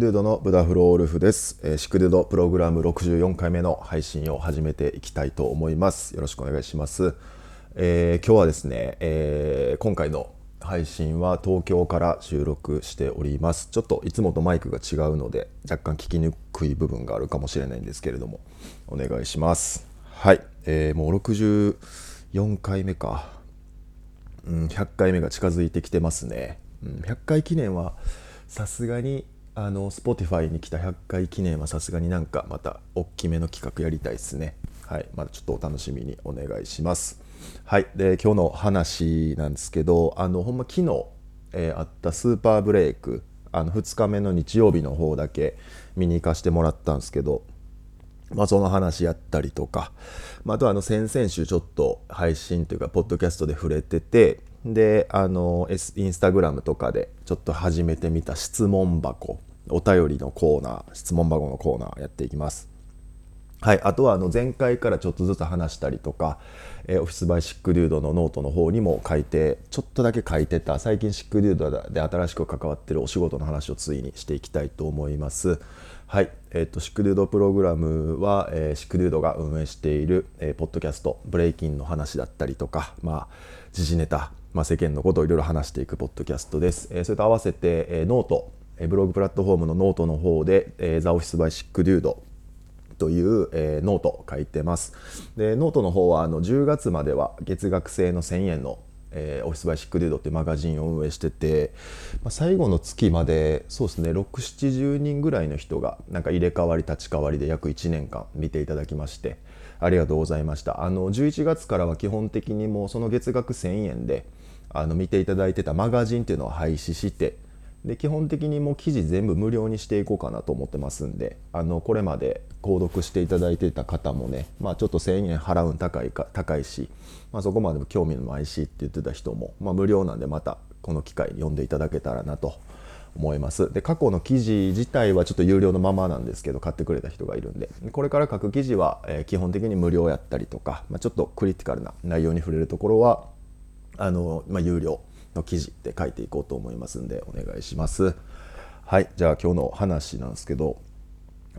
クドゥードのブダフロールフです、えー、シクドゥードプログラム64回目の配信を始めていきたいと思います。よろしくお願いします、えー、今日はですね、えー、今回の配信は東京から収録しております。ちょっといつもとマイクが違うので若干聞きにくい部分があるかもしれないんですけれどもお願いします。はい、えー、もう64回目か、うん、100回目が近づいてきてますね、うん、100回記念はさすがにあの Spotify に来た100回記念はさすがになんかまた大きめの企画やりたいですね。はい。まだちょっとお楽しみにお願いします。はい。で今日の話なんですけどあのほんま昨日、えー、あったスーパーブレイクあの2日目の日曜日の方だけ見に行かしてもらったんですけどまあ、その話やったりとか、まあ、あとはあの先々週ちょっと配信というかポッドキャストで触れててであの S、インスタグラムとかでちょっと始めてみた質問箱お便りのコーナー質問箱のコーナーやっていきますはい、あとはあの前回からちょっとずつ話したりとか、えー、 Office by Sick Dude のノートの方にも書いてちょっとだけ書いてた最近 Sick Dude で新しく関わってるお仕事の話をついにしていきたいと思いますはい、えーと、 Sick Dude Program は、えー、 Sick Dude が運営している、えー、ポッドキャストブレイキンの話だったりとかまあ時事ネタまあ、世間のことをいろいろ話していくポッドキャストです。えー、それと合わせて、えー、ノート、ブログプラットフォームのノートの方で、えー、 The Office by Sick Dude という、えー、ノート書いてます。でノートの方はあの10月までは月額制の1000円のえー、 Office by Sick Dude っていうマガジンを運営してて、まあ、最後の月までそうですね670人ぐらいの人がなんか入れ替わり立ち替わりで約1年間見ていただきましてありがとうございましたあの11月からは基本的にもうその月額1000円であの見ていただいてたマガジンっていうのを廃止してで基本的にもう記事全部無料にしていこうかなと思ってますんであのこれまで購読していただいてた方もね、まあ、ちょっと1000円払うん高いか高いし、まあ、そこまでも興味のないしって言ってた人も、まあ、無料なんでまたこの機会読んでいただけたらなと思います。で過去の記事自体はちょっと有料のままなんですけど買ってくれた人がいるんでこれから書く記事は、え、基本的に無料やったりとか、まあ、ちょっとクリティカルな内容に触れるところはあの、まあ、有料の記事で書いていこうと思いますんでお願いします。はいじゃあ今日の話なんですけど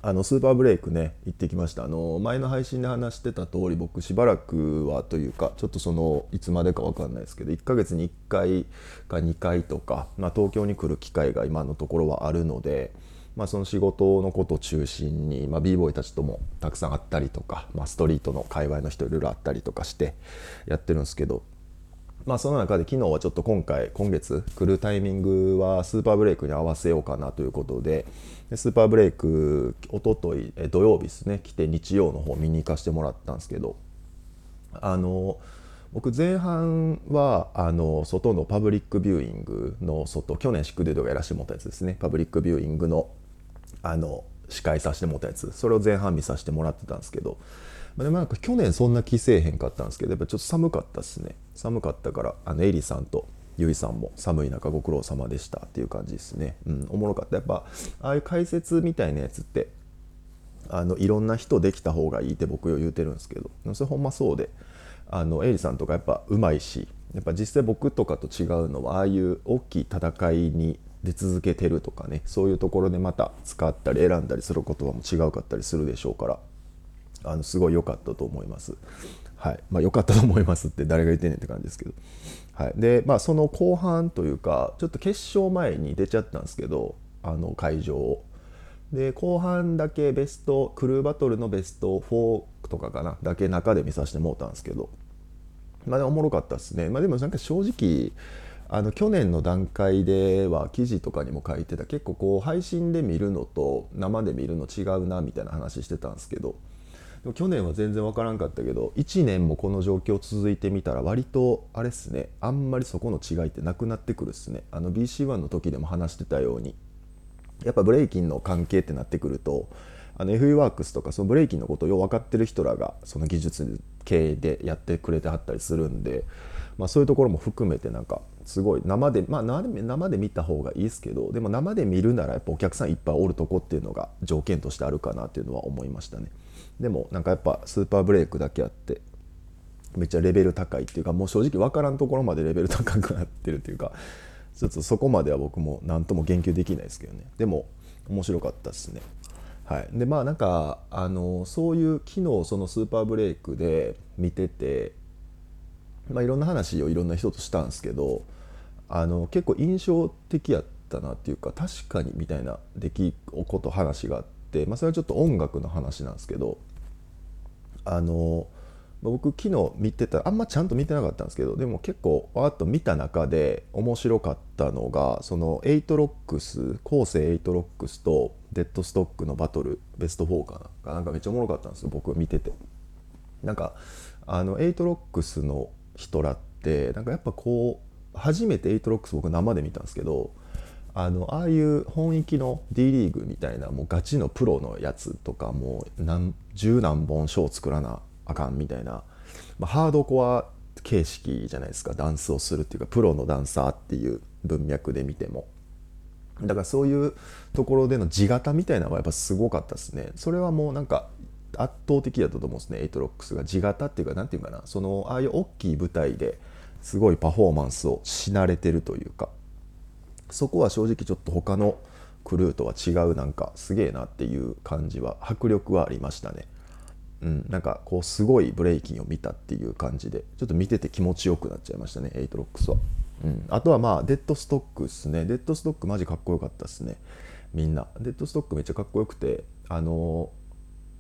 あのスーパーブレイクね行ってきましたあの前の配信で話してた通り僕しばらくはというかちょっとそのいつまでか分かんないですけど1ヶ月に1回か2回とか、まあ、東京に来る機会が今のところはあるので、まあ、その仕事のことを中心に、まあ、b ボーイたちともたくさん会ったりとか、まあ、ストリートの界隈の人いろいろ会ったりとかしてやってるんですけどまあ、その中で昨日はちょっと今回今月来るタイミングはスーパーブレイクに合わせようかなということでスーパーブレイクおととい土曜日ですね来て日曜の方見に行かせてもらったんですけどあの僕前半はあの外のパブリックビューイングの外去年シックデュードがやらせてもらったやつですね。パブリックビューイングのあの司会させてもらったやつ。それを前半見させてもらってたんですけどまあ、でもなんか去年そんな気せえへんかったんですけどやっぱちょっと寒かったっすね。寒かったからあのエリさんとゆいさんも寒い中ご苦労様でしたっていう感じですね、うん、おもろかった。やっぱああいう解説みたいなやつってあのいろんな人できた方がいいって僕よ言うてるんですけどそれほんまそうであのエリさんとかやっぱうまいしやっぱ実際僕とかと違うのはああいう大きい戦いに出続けてるとかねそういうところでまた使ったり選んだりする言葉も違うかったりするでしょうからあのすごい良かったと思います。はい。まあ、良かったと思いますって誰が言ってんねんって感じですけど、はい。でまあ、その後半というかちょっと決勝前に出ちゃったんですけどあの会場を。で後半だけベストクルーバトルのベスト4とかかなだけ中で見させてもらったんですけど。まあでもおもろかったですね。まあでもなんか正直あの去年の段階では記事とかにも書いてた。結構こう配信で見るのと生で見るの違うなみたいな話してたんですけど。去年は全然分からんかったけど1年もこの状況続いてみたら割とあれっすね。あんまりそこの違いってなくなってくるっすね。あの BC1 の時でも話してたように。やっぱブレイキンの関係ってなってくるとあの FE ワークスとかそのブレイキンのことをよう分かってる人らがその技術系でやってくれてはったりするんで、まあ、そういうところも含めてなんかすごい生でまあ生で見た方がいいですけどでも生で見るならやっぱお客さんいっぱいおるとこっていうのが条件としてあるかなっていうのは思いましたね。でもなんかやっぱスーパーブレイクだけあってめっちゃレベル高いっていうかもう正直分からんところまでレベル高くなってるっていうかちょっとそこまでは僕も何とも言及できないですけどねでも面白かったですね。はい、でまあなんかあのそういう昨日そのスーパーブレイクで見てて、まあ、いろんな話をいろんな人としたんですけどあの結構印象的やったなっていうか確かにみたいな出来事話があって、まあ、それはちょっと音楽の話なんですけどあの僕昨日見てたあんまちゃんと見てなかったんですけどでも結構わーっと見た中で面白かったのがその8ロックス後世8ロックスとデッドストックのバトルベスト4かななんかめっちゃおもろかったんですよ僕見てて。なんかあの8ロックスの人らってなんかやっぱこう初めて8ロックス僕生で見たんですけどあのああいう本域の D リーグみたいなもうガチのプロのやつとかもう何十何本ショー作らなあかんみたいな、まあ、ハードコア形式じゃないですかダンスをするっていうかプロのダンサーっていう文脈で見ても。だからそういうところでの地形みたいなのはやっぱすごかったですね。それはもうなんか圧倒的だったと思うんですねエイトロックスが。地形っていうか何て言うかな。そのああいう大きい舞台ですごいパフォーマンスをし慣れてるというか。そこは正直ちょっと他のクルーとは違うなんかすげえなっていう感じは迫力はありましたね。うん、なんかこうすごいブレイキンを見たっていう感じでちょっと見てて気持ちよくなっちゃいましたねエイトロックスは、うん、あとはまあデッドストックっすね。デッドストックマジかっこよかったっすね。みんな。デッドストックめっちゃかっこよくてあの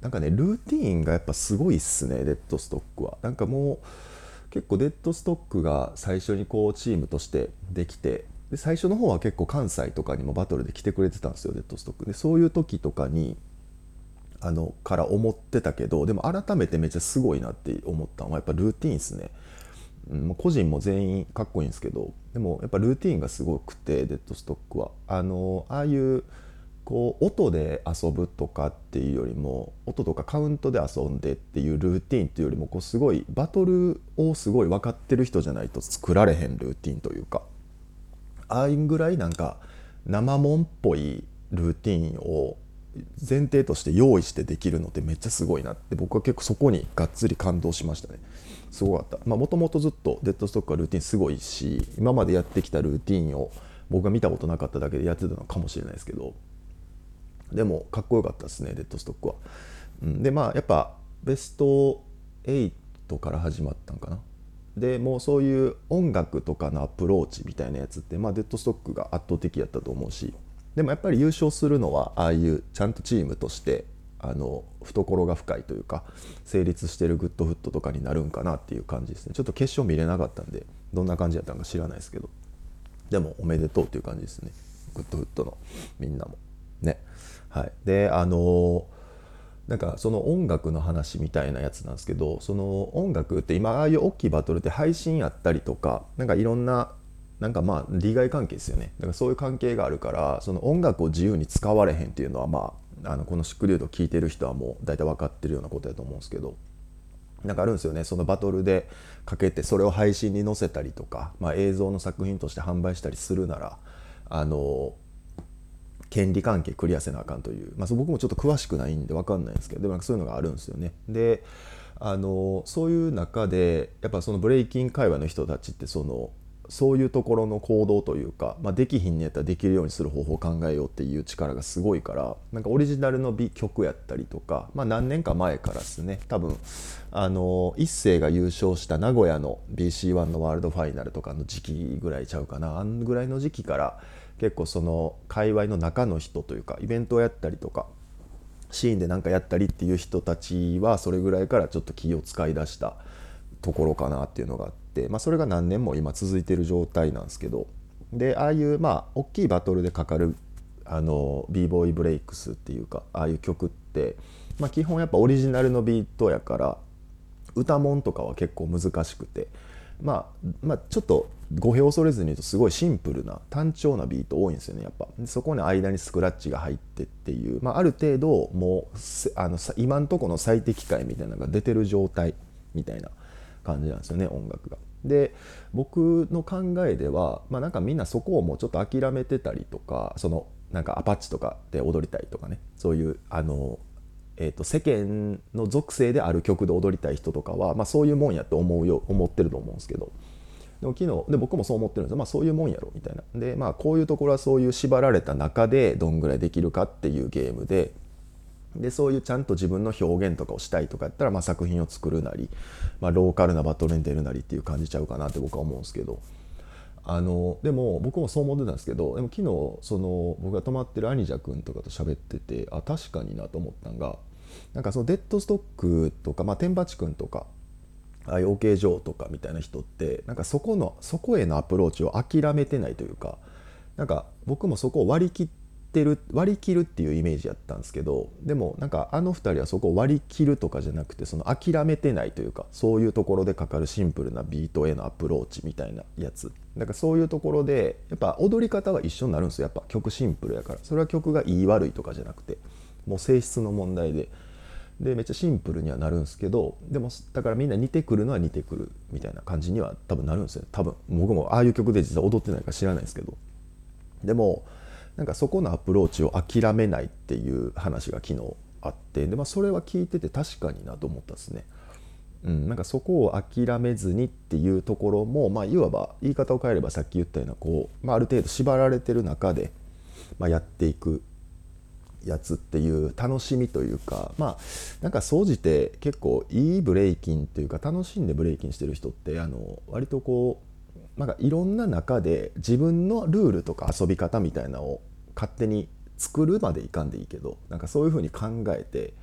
ー、なんかねルーティーンがやっぱすごいっすねデッドストックは。なんかもう結構デッドストックが最初にこうチームとしてできてで最初の方は結構関西とかにもバトルで来てくれてたんですよデッドストック。でそういう時とかにあのから思ってたけどでも改めてめっちゃすごいなって思ったのはやっぱルーティンですね、うん、個人も全員かっこいいんですけどでもやっぱルーティンがすごくてデッドストックは。あのああいうこう音で遊ぶとかっていうよりも音とかカウントで遊んでっていうルーティンっていうよりもこうすごいバトルをすごい分かってる人じゃないと作られへんルーティンというか。ああいぐらいなんか生もんっぽいルーティンを前提として用意してできるのってめっちゃすごいなって僕は結構そこにがっつり感動しましたね。すごかった。もともとずっとデッドストックはルーティンすごいし今までやってきたルーティンを僕が見たことなかっただけでやってたのかもしれないですけど。でもかっこよかったですねデッドストックは、うん、でまあやっぱベスト8から始まったんかな。でもうそういう音楽とかのアプローチみたいなやつって、まあ、デッドストックが圧倒的やったと思うし。でもやっぱり優勝するのはああいうちゃんとチームとしてあの懐が深いというか成立してるグッドフットとかになるんかなっていう感じですね。ちょっと決勝見れなかったんでどんな感じやったのか知らないですけど。でもおめでとうっていう感じですね。グッドフットのみんなも。ね。はい。であのなんかその音楽の話みたいなやつなんですけどその音楽って今ああいう大きいバトルって配信やったりとかなんかいろんななんかまあ利害関係ですよね。だからそういう関係があるからその音楽を自由に使われへんっていうのはまああのこのシックリュード聞いてる人はもう大体分かってるようなことやと思うんですけどなんかあるんですよね。そのバトルでかけてそれを配信に載せたりとか、まあ、映像の作品として販売したりするならあの権利関係クリアせなあかんという、まあ、僕もちょっと詳しくないんで分かんないんですけどでもなんかそういうのがあるんですよね。であのそういう中でやっぱそのブレイキン界隈の人たちってそのそういうところの行動というか、まあ、できひんねやったらできるようにする方法を考えようっていう力がすごいからなんかオリジナルの美曲やったりとか、まあ、何年か前からですね。多分あの一世が優勝した名古屋の BC1 のワールドファイナルとかの時期ぐらいちゃうかな。あんぐらいの時期から結構その界隈の中の人というかイベントをやったりとかシーンで何かやったりっていう人たちはそれぐらいからちょっと気を使い出したところかなっていうのがあって、まあ、それが何年も今続いてる状態なんですけどでああいうまあ大きいバトルでかかるあの b ボーイブレイクスっていうかああいう曲って、まあ、基本やっぱオリジナルのビートやから歌もんとかは結構難しくて、まあ、まあちょっと語弊を恐れずに言うとすごいシンプルな単調なビート多いんですよねやっぱ。そこに間にスクラッチが入ってっていう、まあ、ある程度もうあの今んとこの最適解みたいなのが出てる状態みたいな感じなんですよね音楽が。で僕の考えでは、まあ、なんかみんなそこをもうちょっと諦めてたりとかそのなんかアパッチとかで踊りたいとかね。そういうあの、えー、と世間の属性である曲で踊りたい人とかは、まあ、そういうもんやと思うよ思ってると思うんですけど。でも昨日で僕もそう思ってるんですよ、まあ、そういうもんやろみたいな。でまあこういうところはそういう縛られた中でどんぐらいできるかっていうゲームででそういうちゃんと自分の表現とかをしたいとかやったら、まあ、作品を作るなり、まあ、ローカルなバトルに出るなりっていう感じちゃうかなって僕は思うんですけど。あのでも僕もそう思ってたんですけどでも昨日その僕が泊まってるアニジャ君とかと喋っててあ確かになと思ったんがなんかそのデッドストックとか、まあ、天鉢君とかああいう OK ジョーとかみたいな人ってなんかそこのそこへのアプローチを諦めてないというかなんか僕もそこを割り切ってる割り切るっていうイメージやったんですけどでもなんかあの2人はそこを割り切るとかじゃなくてその諦めてないというかそういうところでかかるシンプルなビートへのアプローチみたいなやつ。だかそういうところでやっぱ踊り方は一緒になるんですよ。やっぱ曲シンプルやから。それは曲がいい悪いとかじゃなくてもう性質の問題で。でめっちゃシンプルにはなるんですけどでもだからみんな似てくるのは似てくるみたいな感じには多分なるんですよ多分僕もああいう曲で実は踊ってないか知らないですけどでもなんかそこのアプローチを諦めないっていう話が昨日あってで、まあ、それは聞いてて確かになと思ったですね。うん、なんかそこを諦めずにっていうところも、まあ、いわば言い方を変えればさっき言ったようなこう、まあ、ある程度縛られてる中で、まあ、やっていくやつっていう楽しみというかまあなんか総じて結構いいブレイキンというか楽しんでブレイキンしてる人ってあの割とこうなんかいろんな中で自分のルールとか遊び方みたいなのを勝手に作るまでいかんでいいけどなんかそういうふうに考えて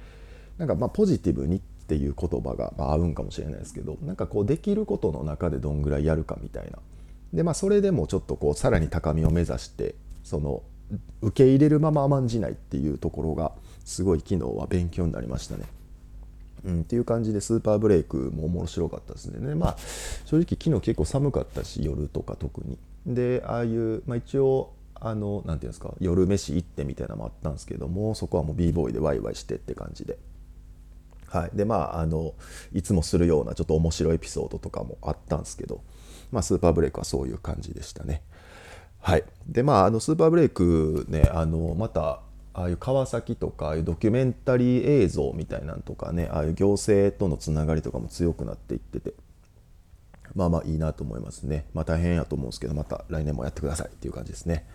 なんかまあポジティブにっていう言葉がま合うんかもしれないですけどなんかこうできることの中でどんぐらいやるかみたいな。でまあそれでもちょっとこうさらに高みを目指してその受け入れるまま甘んじないっていうところがすごい昨日は勉強になりましたね。うん、っていう感じでスーパーブレイクも面白かったですね。まあ正直昨日結構寒かったし夜とか特に。でああいう、まあ、一応あのなんていうんですか夜飯行ってみたいなのもあったんですけどもそこはもう b ボーイでワイワイしてって感じで。はい、でまああのいつもするようなちょっと面白いエピソードとかもあったんですけど、まあ、スーパーブレイクはそういう感じでしたね。はい、でまああのスーパーブレイクねあのまたああいう川崎とかああいうドキュメンタリー映像みたいなんとかねああいう行政とのつながりとかも強くなっていっててまあまあいいなと思いますね。まあ大変やと思うんですけどまた来年もやってくださいっていう感じですね。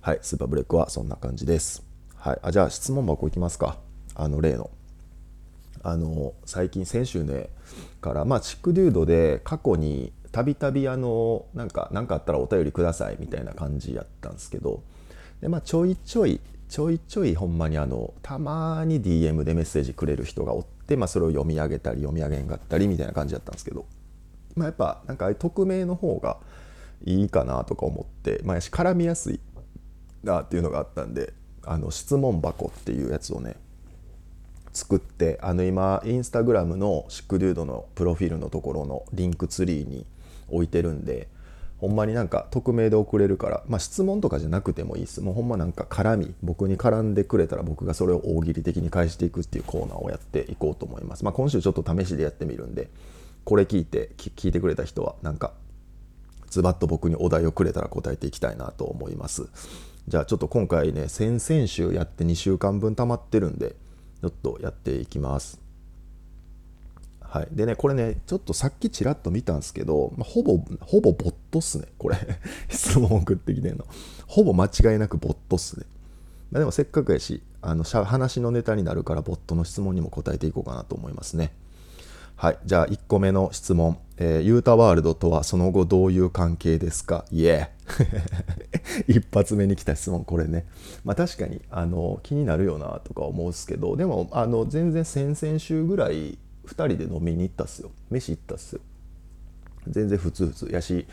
はい。スーパーブレイクはそんな感じです。はい。あじゃあ質問箱いきますか。あの例の。あの最近先週ねからまあチックデュードで過去にたびたびあのなんか何かあったらお便りくださいみたいな感じやったんですけどで、まあ、ちょいちょいちょいちょいほんまにあのたまに DM でメッセージくれる人がおって、まあ、それを読み上げたり読み上げんかったりみたいな感じだったんですけど、まあ、やっぱなんか匿名の方がいいかなとか思って、まあ、絡みやすいなっていうのがあったんであの質問箱っていうやつをね作ってあの今インスタグラムのシックデュードのプロフィールのところのリンクツリーに置いてるんでほんまになんか匿名で送れるから、まあ、質問とかじゃなくてもいいです。もうほんまなんか絡み僕に絡んでくれたら僕がそれを大喜利的に返していくっていうコーナーをやっていこうと思います、まあ、今週ちょっと試しでやってみるんでこれ聞いて聞いてくれた人はなんかズバッと僕にお題をくれたら答えていきたいなと思います。じゃあちょっと今回ね先々週やって2週間分溜まってるんでちょっとやっていきます。はい、でねこれねちょっとさっきちらっと見たんですけど、ま、ほぼほぼボットっすねこれ。質問送ってきてんの。ほぼ間違いなくボットっすね、まあ、でもせっかくやしあの話のネタになるからボットの質問にも答えていこうかなと思いますね。はい。じゃあ1個目の質問、えー、ユータワールドとはその後どういう関係ですか？イエー 一発目に来た質問これね。まあ確かにあの気になるよなとか思うんすけどでもあの全然先々週ぐらい2人で飲みに行ったっすよ。飯行ったっすよ。全然普通普通。やし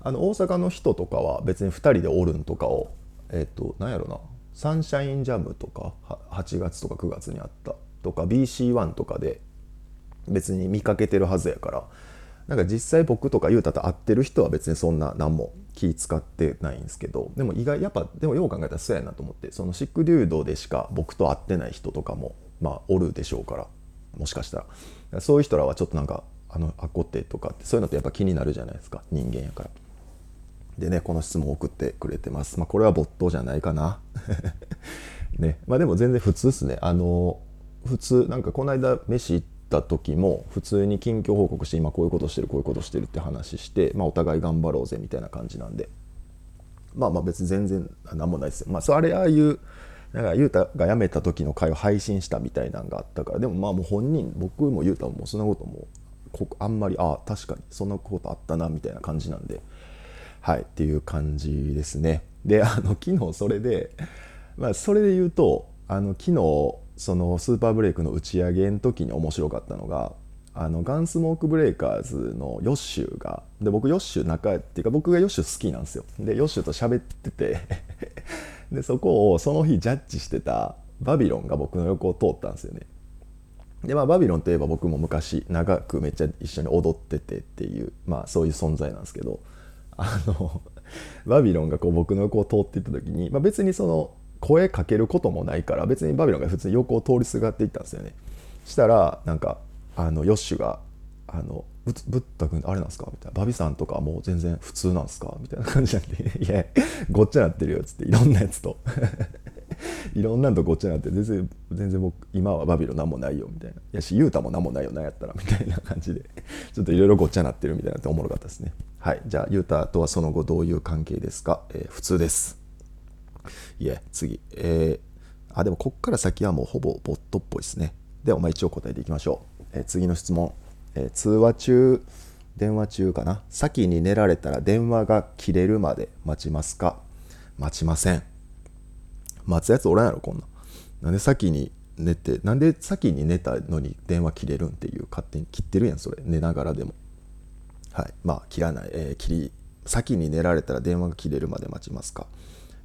あの大阪の人とかは別に2人でおるんとかをえっ、と何やろな。サンシャインジャムとか8月とか9月にあったとか BC1 とかで別に見かけてるはずやから。なんか実際僕とか雄太と会ってる人は別にそんな何も気使ってないんですけどでも意外やっぱでもよう考えたらそうやなと思ってそのシックデュードでしか僕と会ってない人とかもまあおるでしょうから。もしかしたら。そういう人らはちょっとなんかあのあこってとかってそういうのってやっぱ気になるじゃないですか人間やから。でねこの質問を送ってくれてます。まあこれは没頭じゃないかな。ね。まあでも全然普通ですね。あの普通なんかこの間飯行っった時も普通に近況報告して今こういうことしてるこういうことしてるって話して、まあ、お互い頑張ろうぜみたいな感じなんで。まあまあ別に全然何もないですよ。まあ、それああいうだから雄太が辞めた時の回を配信したみたいなのがあったからでもまあもう本人僕も雄太もそんなこともあんまりああ確かにそんなことあったなみたいな感じなんではいっていう感じですね。であの昨日それでまあそれで言うとあの昨日そのスーパーブレイクの打ち上げの時に面白かったのがあのガンスモークブレイカーズのヨッシュがで僕ヨッシュ仲っていうか僕がヨッシュ好きなんですよでヨッシュと喋っててでそこをその日ジャッジしてたバビロンが僕の横を通ったんですよね。でまあバビロンといえば僕も昔長くめっちゃ一緒に踊っててっていうまあそういう存在なんですけどあのバビロンがこう僕の横を通っていった時に、まあ、別にその声かけることもないから別にバビロンが普通に横を通りすがっていったんですよね。したらなんかあのヨッシュが「あのブッダ君あれなんですか?」みたいな「バビさんとかもう全然普通なんですか?」みたいな感じなんで「いやごっちゃなってるよ」っつっていろんなやつと。いろんなんとごっちゃなって全然全然僕今はバビロン何もないよみたいな。い「やし雄太も何もないよなんやったら」みたいな感じで。ちょっといろいろごっちゃなってるみたいなっておもろかったですね。はい。じゃあ雄太とはその後どういう関係ですか、えー、普通です。いえ次。えー、あでもこっから先はもうほぼボットっぽいですね。ではまあ一応答えていきましょう、えー、次の質問、え、通話中電話中かな？先に寝られたら電話が切れるまで待ちますか？待ちません。待つやつおらんやろこんな。なんで先に寝てなんで先に寝たのに電話切れるんっていう勝手に切ってるやんそれ。寝ながらでも。はい。まあ切らない、えー、切り先に寝られたら電話が切れるまで待ちますか？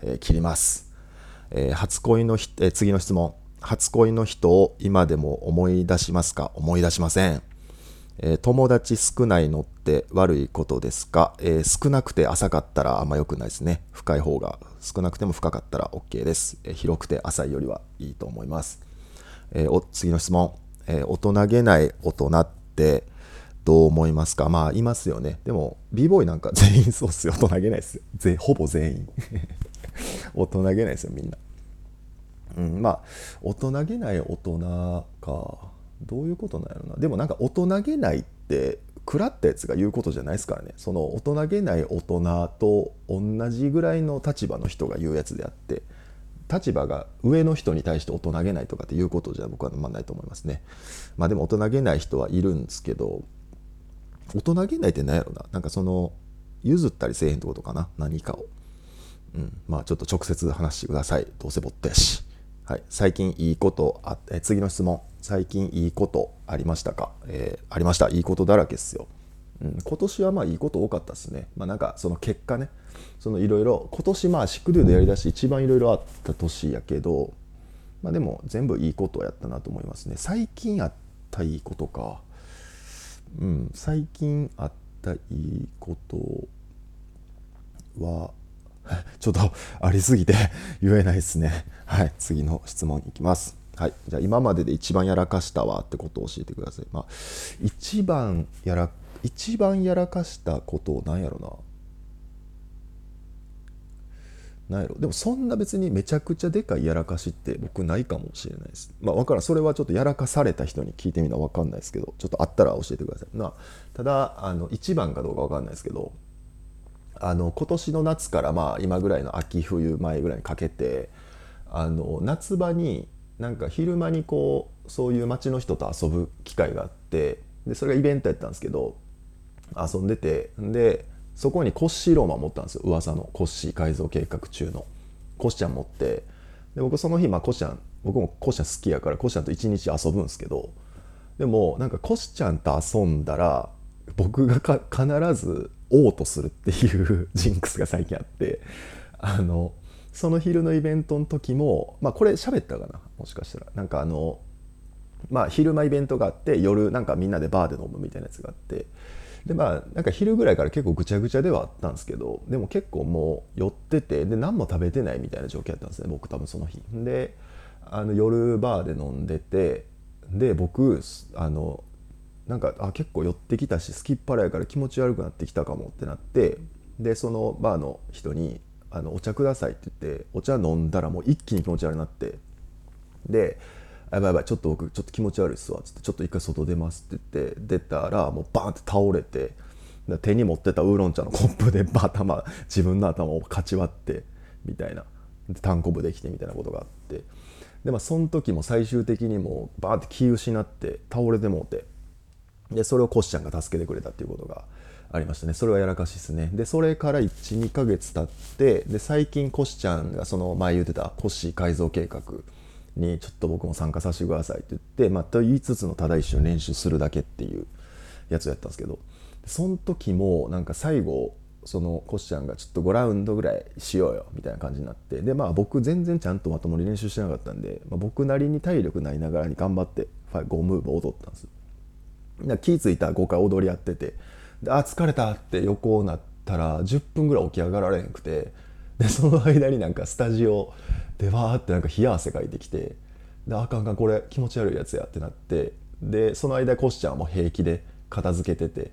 えー、切ります、えー、初恋の、え、次の質問。初恋の人を今でも思い出しますか？思い出しません、え友達少ないのって悪いことですか、え少なくて浅かったらあんま良くないですね。深い方が少なくても深かったら OK です、え広くて浅いよりはいいと思います、えお次の質問、え大人げない大人ってどう思いますか？まあいますよね。でも b ボーイなんか 全員そうっすよ。大人げないですよ。ほぼ全員。大人げないですよみんな。うん、まあ大人げない大人か。どういうことなんやろな。でもなんか大人げないって食らったやつが言うことじゃないですからね。その大人げない大人と同じぐらいの立場の人が言うやつであって立場が上の人に対して大人げないとかっていうことじゃ僕はまあないと思いますね。まあでも大人げない人はいるんですけど大人げないって何やろな。なんかその譲ったりせえへんってことかな。何かを。うん、まあちょっと直接話してください。どうせボットやし、はい、最近いいことあえ次の質問。最近いいことありましたか、えー、ありました。いいことだらけっすよ、うん、今年はまあいいこと多かったですね。まあなんかその結果ね。そのいろいろ今年まあシックデューでやりだし一番いろいろあった年やけどまあでも全部いいことやったなと思いますね。最近あったいいことか。うん最近あったいいことは ちょっとありすぎて 言えないですね。はい、次の質問いきます。はい、じゃあ今までで一番やらかしたわってことを教えてください。まあ、一番やら、一番やらかしたことを何やろな。なんやろでもそんな別にめちゃくちゃでかいやらかしって僕ないかもしれないです。まあ分からん。それはちょっとやらかされた人に聞いてみな分かんないですけど、ちょっとあったら教えてください。まあ、ただ、あの、一番かどうか分かんないですけど、あの今年の夏からまあ今ぐらいの秋冬前ぐらいにかけてあの夏場になんか昼間にこうそういう街の人と遊ぶ機会があってでそれがイベントやったんですけど遊んでてでそこにコッシーローマ持ったんですよ。噂のコッシー改造計画中の。コッシャン持ってで僕その日まあコッシャン僕もコッシャン好きやからコッシャンと一日遊ぶんですけどでもなんかコッシャンと遊んだら僕が必ず嘔吐するっていうジンクスが最近あってあのその昼のイベントの時もまあこれ喋ったかな？もしかしたら。なんかあのまあ昼間イベントがあって夜なんかみんなでバーで飲むみたいなやつがあって。でまあなんか昼ぐらいから結構ぐちゃぐちゃではあったんですけどでも結構もう寄っててで何も食べてないみたいな状況やったんですね僕多分その日。であの夜バーで飲んでてで僕あのなんかあ結構寄ってきたし好きっ腹やから気持ち悪くなってきたかもってなってでそのバーの人にあの「お茶ください」って言ってお茶飲んだらもう一気に気持ち悪くなって。でやばいやばいちょっと僕ちょっと気持ち悪いっすわ」っつって「ちょっと一回外出ます」って言って出たらもうバーンって倒れて手に持ってたウーロン茶のコップで頭自分の頭をかち割ってみたいな。単行部できてみたいなことがあって。でまあその時も最終的にもうバーンって気失って倒れてもうて。でそれをコシちゃんが助けてくれたっていうことがありましたね。それはやらかしですね。でそれから12ヶ月経ってで最近コシちゃんがその前言ってたコシ改造計画にちょっと僕も参加させてくださいって言って、まあ、と言いつつのただ一緒に練習するだけっていうやつをやったんですけどその時もなんか最後そのコシちゃんがちょっと5ラウンドぐらいしようよみたいな感じになってでまあ僕全然ちゃんとまともに練習してなかったんで、まあ、僕なりに体力ないながらに頑張って5ムーブ踊ったんです。気付いたら5回踊りやっててであ疲れたって横になったら10分ぐらい起き上がられへんくてでその間になんかスタジオでわーってなんか冷や汗かいてきてであかんかんこれ気持ち悪いやつやってなってでその間コシちゃんも平気で片付けてて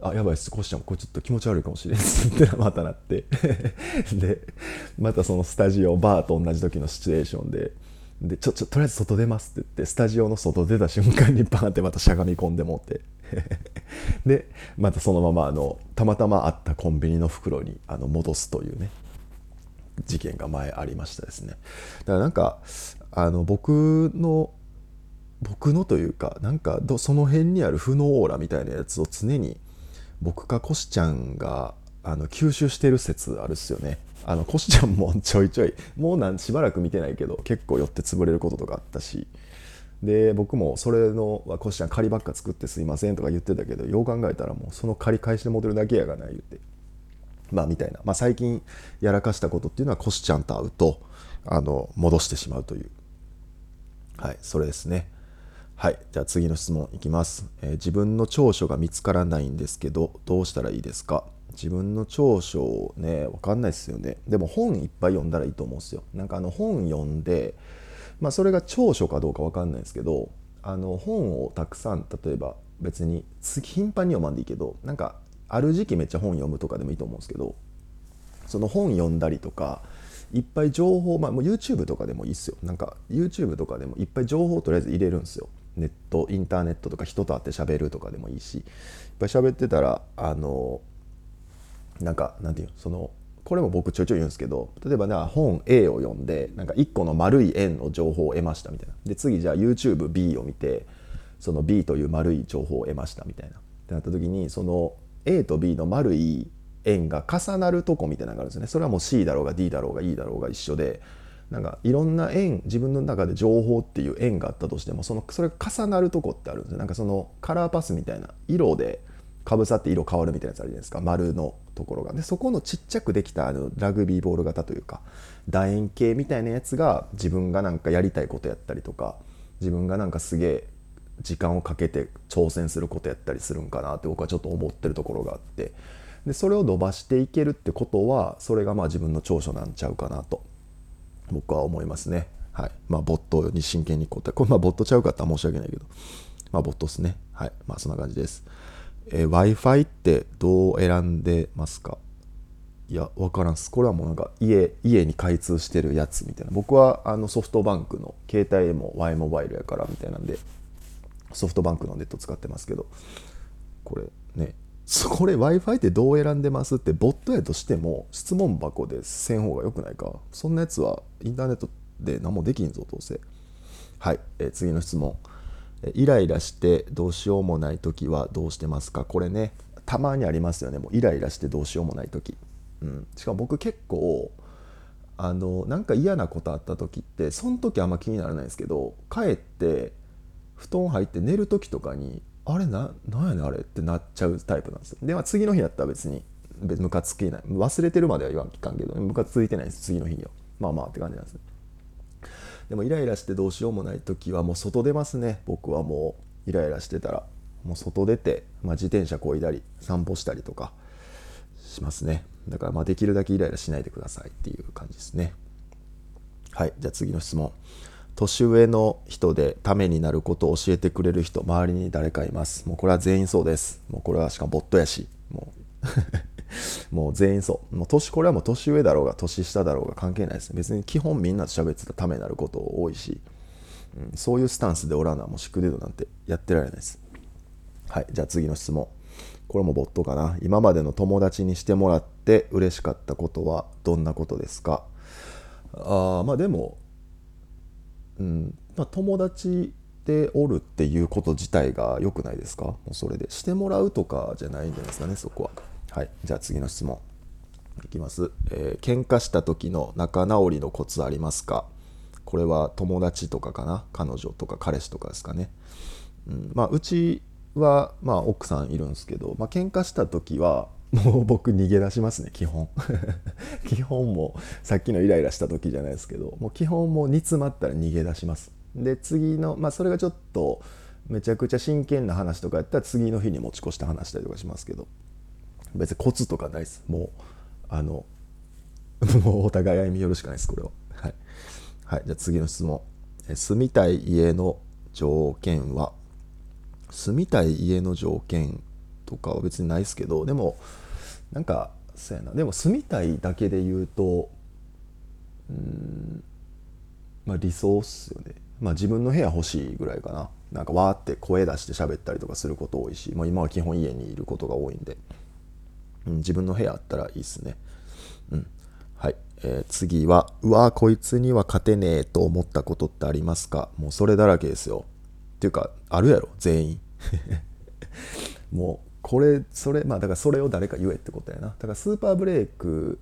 あやばいっすコシちゃんこれちょっと気持ち悪いかもしれんっすってまたなって でまたそのスタジオバーと同じ時のシチュエーションででちょちょとりあえず外出ますって言ってスタジオの外出た瞬間にバーンってまたしゃがみ込んでもって。でまたそのままあのたまたまあったコンビニの袋にあの戻すというね事件が前ありましたですね。だからなんかあの僕の僕のというかなんかその辺にある負のオーラみたいなやつを常に僕かコシちゃんがあの吸収してる説あるっすよね。あのコシちゃんもちょいちょいもうなんしばらく見てないけど結構寄って潰れることとかあったしで僕もそれの「コシちゃん仮ばっか作ってすいません」とか言ってたけどよう考えたらもうその仮返してモデルだけやがない言って。まあみたいな、まあ、最近やらかしたことっていうのはコシちゃんと会うとあの戻してしまうという。はいそれですね。はいじゃあ次の質問いきます、えー、自分の長所が見つからないんですけどどうしたらいいですか？自分の長所ね分かんないですよね。でも本いっぱい読んだらいいと思うんですよ。なんかあの本読んでまあそれが長所かどうか分かんないですけどあの本をたくさん例えば別に頻繁に読まんでいいけどなんかある時期めっちゃ本読むとかでもいいと思うんですけどその本読んだりとかいっぱい情報まあもう YouTube とかでもいいっすよ。なんか YouTube とかでもいっぱい情報をとりあえず入れるんですよ。ネットインターネットとか人と会って喋るとかでもいいしいっぱい喋ってたらあのなんかなんていうそのこれも僕ちょいちょい言うんですけど例えばね本 A を読んでなんか1個の丸い円の情報を得ましたみたいな。で次じゃあ YouTubeB を見てその B という丸い情報を得ましたみたいな。ってなった時にその A と B の丸い円が重なるとこみたいなのがあるんですね。それはもう C だろうが D だろうが E だろうが一緒でなんかいろんな円自分の中で情報っていう円があったとしてもそのそれが重なるとこってあるんですよ。なんかそのカラーパスみたいな色でかぶさって色変わるみたいなやつあるじゃないですか丸のところがでそこのちっちゃくできたあのラグビーボール型というか楕円形みたいなやつが自分がなんかやりたいことやったりとか自分がなんかすげえ時間をかけて挑戦することやったりするんかなって僕はちょっと思ってるところがあってでそれを伸ばしていけるってことはそれがまあ自分の長所なんちゃうかなと僕は思いますね。はい。まあ、ボットに真剣に答え。これ、まあ、ボットちゃうかったら申し訳ないけど。まあ、ボットですね。はい。まあ、そんな感じです。えー、Wi-Fi ってどう選んでますか？いや、わからんす。これはもうなんか家、家に開通してるやつみたいな。僕はあのソフトバンクの携帯も Y モバイルやからみたいなんで、ソフトバンクのネット使ってますけど、これね、これ Wi-Fi ってどう選んでますってボットやとしても質問箱でせん方がよくないか？そんなやつはインターネットで何もできんぞどうせ。はい、えー、次の質問。イライラしてどうしようもない時はどうしてますか？これねたまにありますよね。もうイライラしてどうしようもない時、うん、しかも僕結構あのなんか嫌なことあった時ってその時あんま気にならないんですけど帰って布団入って寝る時とかにあれななんやねんあれってなっちゃうタイプなんですよ。で、まあ、次の日だったら別にムカつけない。忘れてるまでは言わんきかんけどムカついてないです次の日には。まあまあって感じなんですね。でもイライラしてどうしようもない時はもう外出ますね。僕はもうイライラしてたらもう外出て、まあ、自転車こいだり散歩したりとかしますね。だからまあできるだけイライラしないでくださいっていう感じですね。はい。じゃあ次の質問。年上の人でためになることを教えてくれる人周りに誰かいます。もうこれは全員そうです。もうこれはしかもボットやし。もう もう全員そう。もう年これはもう年上だろうが年下だろうが関係ないですね。別に基本みんなと喋ってたためになること多いし。うん、そういうスタンスでおらなもうシックデードなんてやってられないです。はいじゃあ次の質問。これもボットかな。今までの友達にしてもらって嬉しかったことはどんなことですか？あまあでもうんまあ、友達でおるっていうこと自体が良くないですか？もうそれで。してもらうとかじゃないんじゃないですかねそこは。はいじゃあ次の質問。いきます、えー、喧嘩した時の仲直りのコツありますか？これは友達とかかな？彼女とか彼氏とかですかね、うん、まあうちはまあ奥さんいるんですけど、まあ喧嘩した時はもう僕逃げ出しますね基本。基本もさっきのイライラした時じゃないですけどもう基本もう煮詰まったら逃げ出します。で次のまあそれがちょっとめちゃくちゃ真剣な話とかやったら次の日に持ち越して話したりとかしますけど。別にコツとかないです。もうあの もうお互い歩み寄るしかないですこれは。はい、はい、じゃあ次の質問。住みたい家の条件は？住みたい家の条件とかは別にないですけどでもなんかそうやな。でも住みたいだけで言うとうんまあ理想っすよね。まあ自分の部屋欲しいぐらいかな。なんかわーって声出して喋ったりとかすること多いし、まあ、今は基本家にいることが多いんで、うん、自分の部屋あったらいいっすね。うん。はい、えー、次はうわこいつには勝てねえと思ったことってありますか？もうそれだらけですよ。っていうかあるやろ？全員。もうこれそれまあだからそれを誰か言えってことやな。だからスーパーブレイク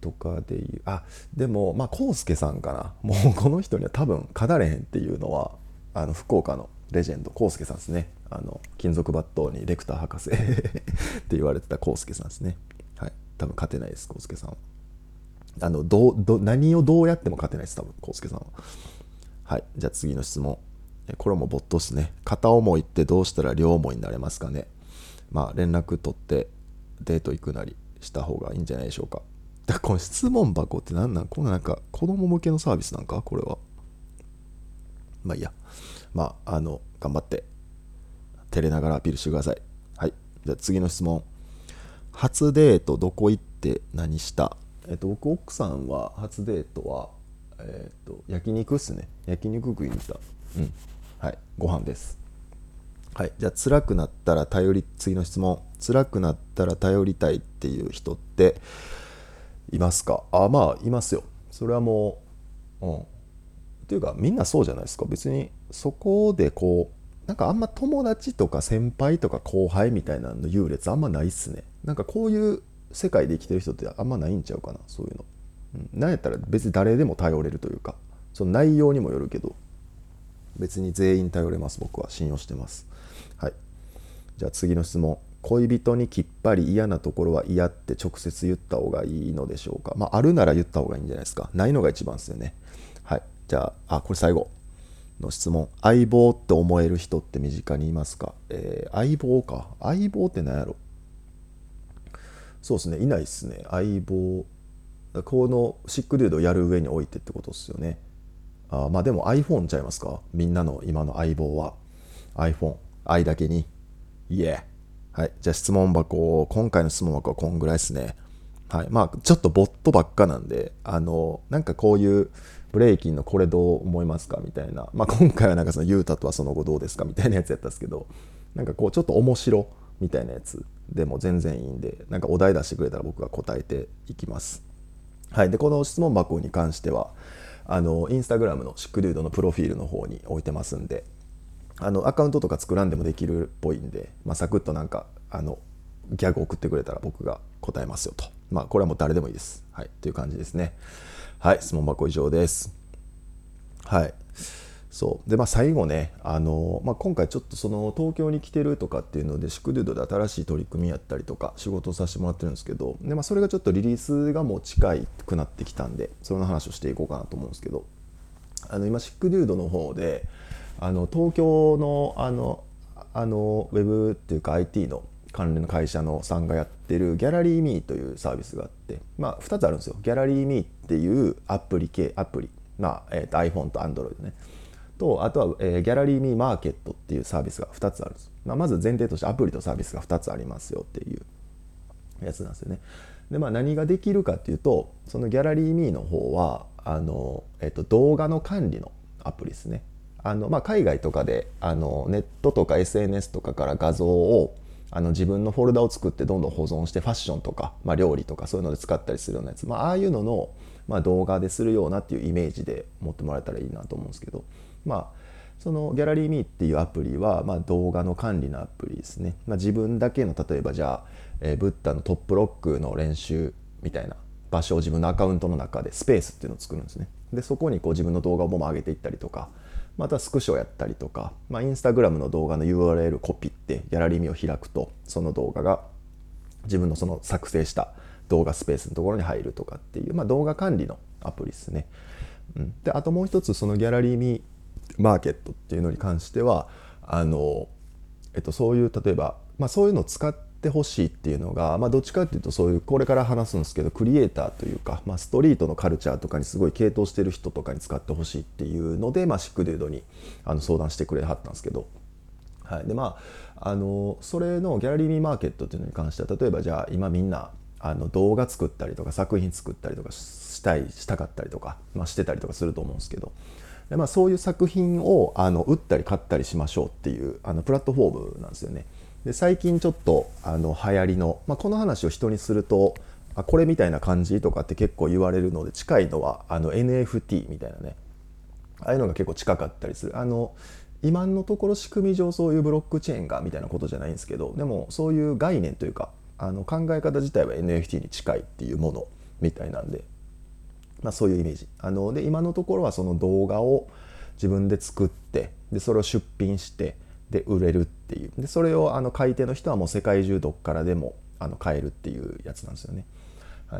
とかでいうあでもまあ康介さんかな。もうこの人には多分勝たれへんっていうのはあの福岡のレジェンド康介さんですね。あの金属バットにレクター博士 って言われてた康介さんですね。はい。多分勝てないです康介さんは。あのどど何をどうやっても勝てないです多分康介さんは。はい。じゃあ次の質問。これもボットっすね。片思いってどうしたら両思いになれますかね。まあ、連絡取ってデート行くなりした方がいいんじゃないでしょうか。だからこの質問箱って何なん？このなんか子供向けのサービスなんか？これは。まあいいや。まあ、あの、頑張って照れながらアピールしてください。はい。じゃあ次の質問。初デートどこ行って何した？えっと、僕奥さんは初デートは、えっと、焼肉っすね。焼肉食いに行った。うん。はい。ご飯です。はい、じゃあ辛くなったら頼り次の質問辛くなったら頼りたいっていう人っていますか？あまあいますよそれはもううんっていうかみんなそうじゃないですか別にそこでこうなんかあんま友達とか先輩とか後輩みたいなの優劣あんまないっすね。なんかこういう世界で生きてる人ってあんまないんちゃうかなそういうの、うん、なんやったら別に誰でも頼れるというかその内容にもよるけど別に全員頼れます僕は信用してます。はい。じゃあ次の質問。恋人にきっぱり嫌なところは嫌って直接言った方がいいのでしょうか？まああるなら言った方がいいんじゃないですか。ないのが一番ですよね。はい。じゃああこれ最後。の質問。相棒って思える人って身近にいますか、えー、相棒か。相棒って何やろ？そうですね。いないっすね。相棒。このシックデュードをやる上に置いてってことですよね。あまあでも iPhone ちゃいますか？みんなの今の相棒は。iPhone 愛だけに。いえはい。じゃあ質問箱を今回の質問箱はこんぐらいですね。はい。まあちょっとボットばっかなんであのなんかこういうブレイキンのこれどう思いますかみたいな、まあ、今回はなんかそのユータとはその後どうですかみたいなやつやったんですけど。なんかこうちょっと面白みたいなやつでも全然いいんでなんかお題出してくれたら僕が答えていきます。はい。でこの質問箱に関してはあのインスタグラムのシックデュードのプロフィールの方に置いてますんであのアカウントとか作らんでもできるっぽいんで、まあ、サクッとなんかあのギャグ送ってくれたら僕が答えますよと。まあこれはもう誰でもいいです。はい。という感じですね。はい質問箱以上です。はい。そう。でまあ最後ねあの、まあ、今回ちょっとその東京に来てるとかっていうのでシクデュードで新しい取り組みやったりとか仕事をさせてもらってるんですけどで、まあ、それがちょっとリリースがもう近くなってきたんでその話をしていこうかなと思うんですけどあの今シックデュードの方であの東京のあのあのウェブっていうか IT の関連の会社のさんがやってるギャラリーミーというサービスがあって、まあ、2つあるんですよ。ギャラリーミーっていうアプリ系アプリ、まあえー、と iPhone と Android ね。とあとは、えー、ギャラリーミーマーケットっていうサービスが2つあるんです、まあ、まず前提としてアプリとサービスが2つありますよっていうやつなんですよね。でまあ何ができるかっていうとそのギャラリーミーの方はあの、えー、と動画の管理のアプリですね。あのまあ、海外とかであのネットとか SNS とかから画像をあの自分のフォルダを作ってどんどん保存してファッションとか、まあ、料理とかそういうので使ったりするようなやつ、まあ、ああいうのの、まあ、動画でするようなっていうイメージで持ってもらえたらいいなと思うんですけど、まあ、そのギャラリーミーっていうアプリは、まあ、動画の管理のアプリですね、まあ、自分だけの例えばじゃあ、えー、ブッダのトップロックの練習みたいな場所を自分のアカウントの中でスペースっていうのを作るんですね。でそこにこう自分の動画をボン上げていったりとかまたスクショやったりとか、まあ、インスタグラムの動画の URL コピってギャラリーミーを開くとその動画が自分のその作成した動画スペースのところに入るとかっていう、まあ、動画管理のアプリですね。うん、であともう一つそのギャラリーミマーケットっていうのに関してはあの、えっと、そういう例えば、まあ、そういうのを使っててほしいっていうのが、まあ、どっちかっていうとそういうこれから話すんですけどクリエイターというか、まあ、ストリートのカルチャーとかにすごい傾倒してる人とかに使ってほしいっていうので、まあ、シックデュードにあの相談してくれはったんですけど。はい、でまああのそれのギャラリーミーマーケットっていうのに関しては例えばじゃあ今みんなあの動画作ったりとか作品作ったりとかしたいしたかったりとか、まあ、してたりとかすると思うんですけどで、まあ、そういう作品をあの売ったり買ったりしましょうっていうあのプラットフォームなんですよね。で最近ちょっとあの流行りの、まあ、この話を人にするとあこれみたいな感じとかって結構言われるので近いのはあの NFT みたいなね。ああいうのが結構近かったりする。あの今のところ仕組み上そういうブロックチェーンがみたいなことじゃないんですけどでもそういう概念というかあの考え方自体は NFT に近いっていうものみたいなんでまあ、そういうイメージ。あので今のところはその動画を自分で作ってでそれを出品してで売れるっていう。でそれをあの買い手の人はもう世界中どっからでもあの買えるっていうやつなんですよね。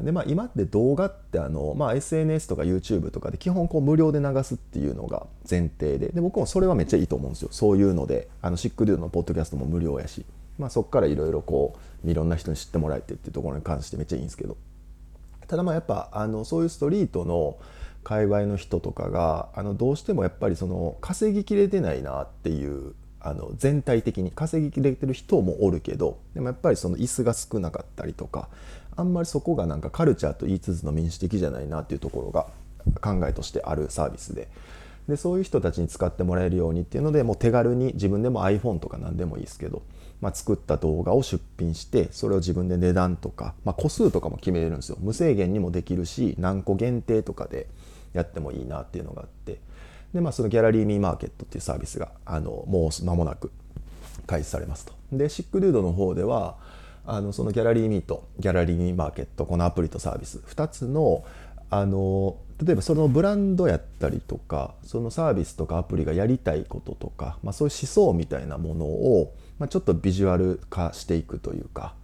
でまあ、今って動画ってあの、まあ、SNS とか YouTube とかで基本こう無料で流すっていうのが前提で。で僕もそれはめっちゃいいと思うんですよ。そういうのであのシックデューのポッドキャストも無料やし、まあ、そこからいろいろこういろんな人に知ってもらえてっていうところに関してめっちゃいいんですけど。ただまあやっぱあのそういうストリートの界隈の人とかがあのどうしてもやっぱりその稼ぎきれてないなっていうあの全体的に稼ぎきれてる人もおるけどでもやっぱりその椅子が少なかったりとかあんまりそこがなんかカルチャーと言いつつの民主的じゃないなっていうところが考えとしてあるサービスで。でそういう人たちに使ってもらえるようにっていうのでもう手軽に自分でも iPhone とか何でもいいですけどまあ、作った動画を出品してそれを自分で値段とか、まあ、個数とかも決めれるんですよ。無制限にもできるし何個限定とかでやってもいいなっていうのがあって。で、まあ、そのギャラリーミーマーケットっていうサービスがあのもう間もなく開始されますと。でシックデュードの方ではあのそのギャラリーミーとギャラリーミーマーケットこのアプリとサービス2つのあの例えばそのブランドやったりとかそのサービスとかアプリがやりたいこととか、まあ、そういう思想みたいなものをまあ、ちょっとビジュアル化していくというか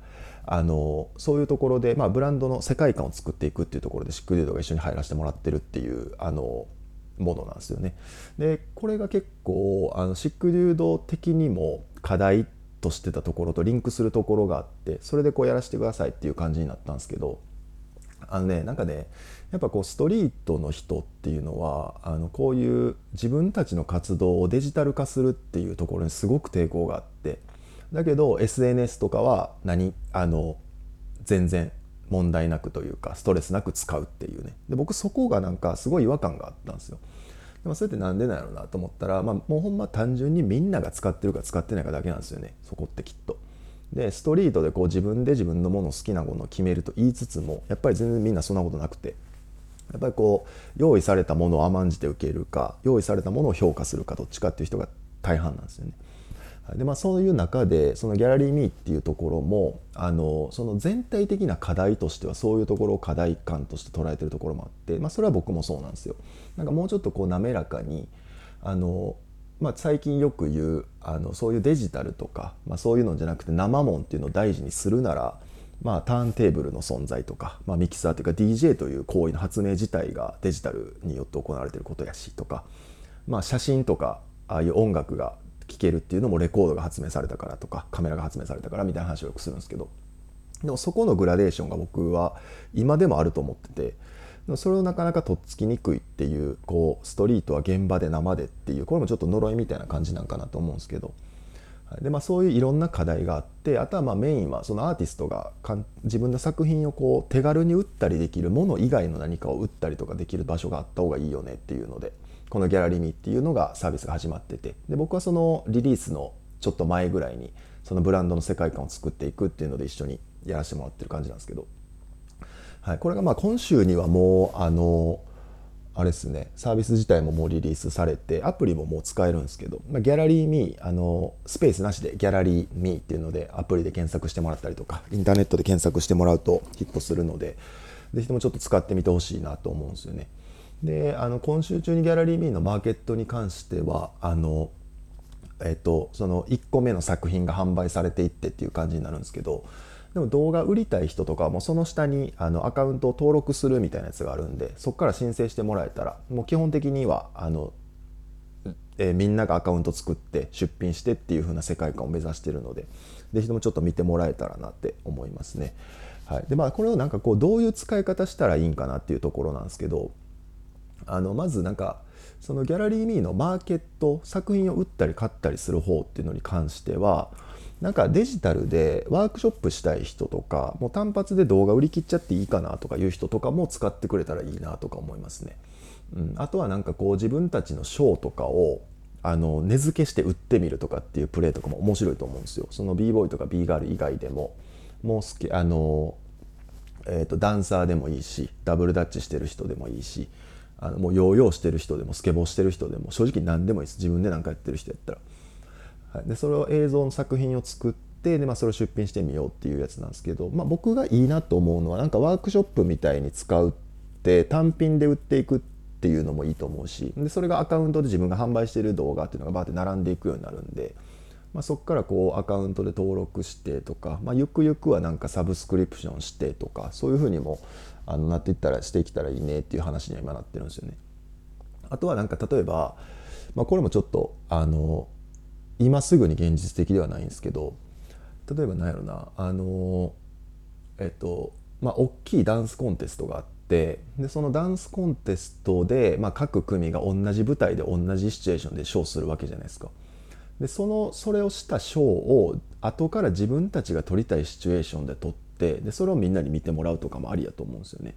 あのそういうところで、まあ、ブランドの世界観を作っていくっていうところでシックデュードが一緒に入らせてもらってるっていうあのものなんですよね。でこれが結構あのシックデュード的にも課題としてたところとリンクするところがあってそれでこうやらせてくださいっていう感じになったんですけどあのねなんかねやっぱこうストリートの人っていうのはあのこういう自分たちの活動をデジタル化するっていうところにすごく抵抗があってだけど SNS とかは何あの全然問題なくというかストレスなく使うっていうねで僕そこがなんかすごい違和感があったんですよ。でもそれって何でなんやろうなと思ったら、まあ、もうほんま単純にみんなが使ってるか使ってないかだけなんですよねそこってきっと。でストリートでこう自分で自分のもの好きなものを決めると言いつつもやっぱり全然みんなそんなことなくてやっぱりこう用意されたものを甘んじて受けるか用意されたものを評価するかどっちかっていう人が大半なんですよね。でまあ、そういう中でそのギャラリー・ミーっていうところもあのその全体的な課題としてはそういうところを課題感として捉えてるところもあって、まあ、それは僕もそうなんですよ。なんかもうちょっとこう滑らかにあの、まあ、最近よく言うあのそういうデジタルとか、まあ、そういうのじゃなくて生もんっていうのを大事にするならまあ、ターンテーブルの存在とか、まあ、ミキサーというか DJ という行為の発明自体がデジタルによって行われてることやしとか、まあ、写真とかああいう音楽がけるっていうのもレコードが発明されたからとかカメラが発明されたからみたいな話をよくするんですけどでもそこのグラデーションが僕は今でもあると思っててそれをなかなかとっつきにくいっていうこうストリートは現場で生でっていうこれもちょっと呪いみたいな感じなんかなと思うんですけど。でまあ、そういういろんな課題があってあとはまあメインはそのアーティストがかん自分の作品をこう手軽に売ったりできるもの以外の何かを売ったりとかできる場所があった方がいいよねっていうのでこのギャラリーミーっていうのがサービスが始まっててで僕はそのリリースのちょっと前ぐらいにそのブランドの世界観を作っていくっていうので一緒にやらせてもらってる感じなんですけど、はい、これがまあ今週にはもうあのあれですねサービス自体ももうリリースされてアプリももう使えるんですけど、まあ、ギャラリーミーあのスペースなしでギャラリーミーっていうのでアプリで検索してもらったりとかインターネットで検索してもらうとヒットするのでぜひともちょっと使ってみてほしいなと思うんですよね。であの今週中にギャラリーミーのマーケットに関してはあのえっと、その1個目の作品が販売されていってっていう感じになるんですけどでも動画売りたい人とかもその下にあのアカウントを登録するみたいなやつがあるんでそこから申請してもらえたらもう基本的にはあの、えー、みんながアカウント作って出品してっていう風な世界観を目指してるので是非ともちょっと見てもらえたらなって思いますね。はい、でまあこれをなんかこうどういう使い方したらいいんかなっていうところなんですけどあのまずなんかそのギャラリーミーのマーケット作品を売ったり買ったりする方っていうのに関してはなんかデジタルでワークショップしたい人とかもう単発で動画売り切っちゃっていいかなとかいう人とかも使ってくれたらいいなとか思いますね。うん、あとはなんかこう自分たちのショーとかをあの値付けして売ってみるとかっていうプレーとかも面白いと思うんですよ。その b ボーイとか b ガール以外でももう好きあの、えーとダンサーでもいいしダブルダッチしてる人でもいいしあのもうヨーヨーしてる人でもスケボーしてる人でも正直何でもいいです。自分で何かやってる人やったら、はい、でそれを映像の作品を作ってで、まあ、それを出品してみようっていうやつなんですけど、まあ、僕がいいなと思うのはなんかワークショップみたいに使うって単品で売っていくっていうのもいいと思うしでそれがアカウントで自分が販売してる動画っていうのがバーって並んでいくようになるんで、まあ、そこからこうアカウントで登録してとか、まあ、ゆくゆくはなんかサブスクリプションしてとかそういうふうにもあのなっていったらしていけたらいいねっていう話には今なってるんですよね。あとはなんか例えば、まあ、これもちょっとあの今すぐに現実的ではないんですけど例えば何やろなあのえっとまあ大きいダンスコンテストがあってでそのダンスコンテストで、まあ、各組が同じ舞台で同じシチュエーションでショーするわけじゃないですか。でそのそれをしたショーを後から自分たちが撮りたいシチュエーションで撮ってでそれをみんなに見てもらうとかもありやと思うんですよね。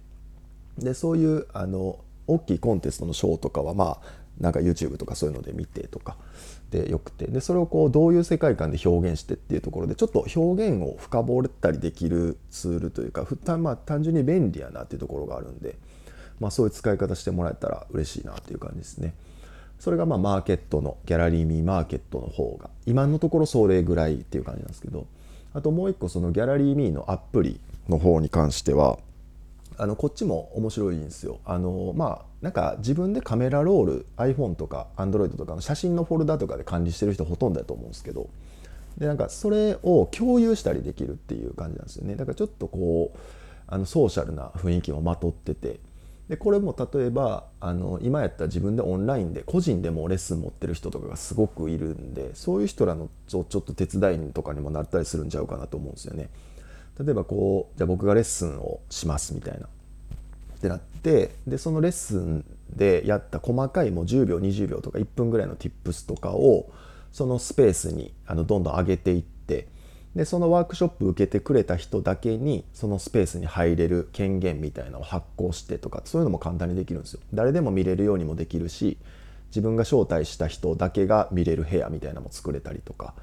でそういうあの大きいコンテストのショーとかはまあなんか YouTube とかそういうので見てとかでよくてでそれをこうどういう世界観で表現してっていうところでちょっと表現を深掘ったりできるツールというかまあ単純に便利やなっていうところがあるんで、まあ、そういう使い方してもらえたら嬉しいなっていう感じですね。それがまあマーケットのギャラリーミーマーケットの方が今のところそれぐらいっていう感じなんですけどあともう一個そのギャラリーミーのアプリの方に関してはあのこっちも面白いんですよ。あのまあなんか自分でカメラロール iPhone とか Android とかの写真のフォルダとかで管理してる人ほとんどだと思うんですけどでなんかそれを共有したりできるっていう感じなんですよね。だからちょっとこうあのソーシャルな雰囲気もまとっててでこれも例えばあの今やったら自分でオンラインで個人でもレッスン持ってる人とかがすごくいるんでそういう人らのちょっと手伝いとかにもなったりするんちゃうかなと思うんですよね。例えばこうじゃあ僕がレッスンをしますみたいなってなってでそのレッスンでやった細かいもう10秒20秒とか1分ぐらいの tips とかをそのスペースにあのどんどん上げていってでそのワークショップ受けてくれた人だけにそのスペースに入れる権限みたいなのを発行してとかそういうのも簡単にできるんですよ。誰でも見れるようにもできるし自分が招待した人だけが見れる部屋みたいなのも作れたりとか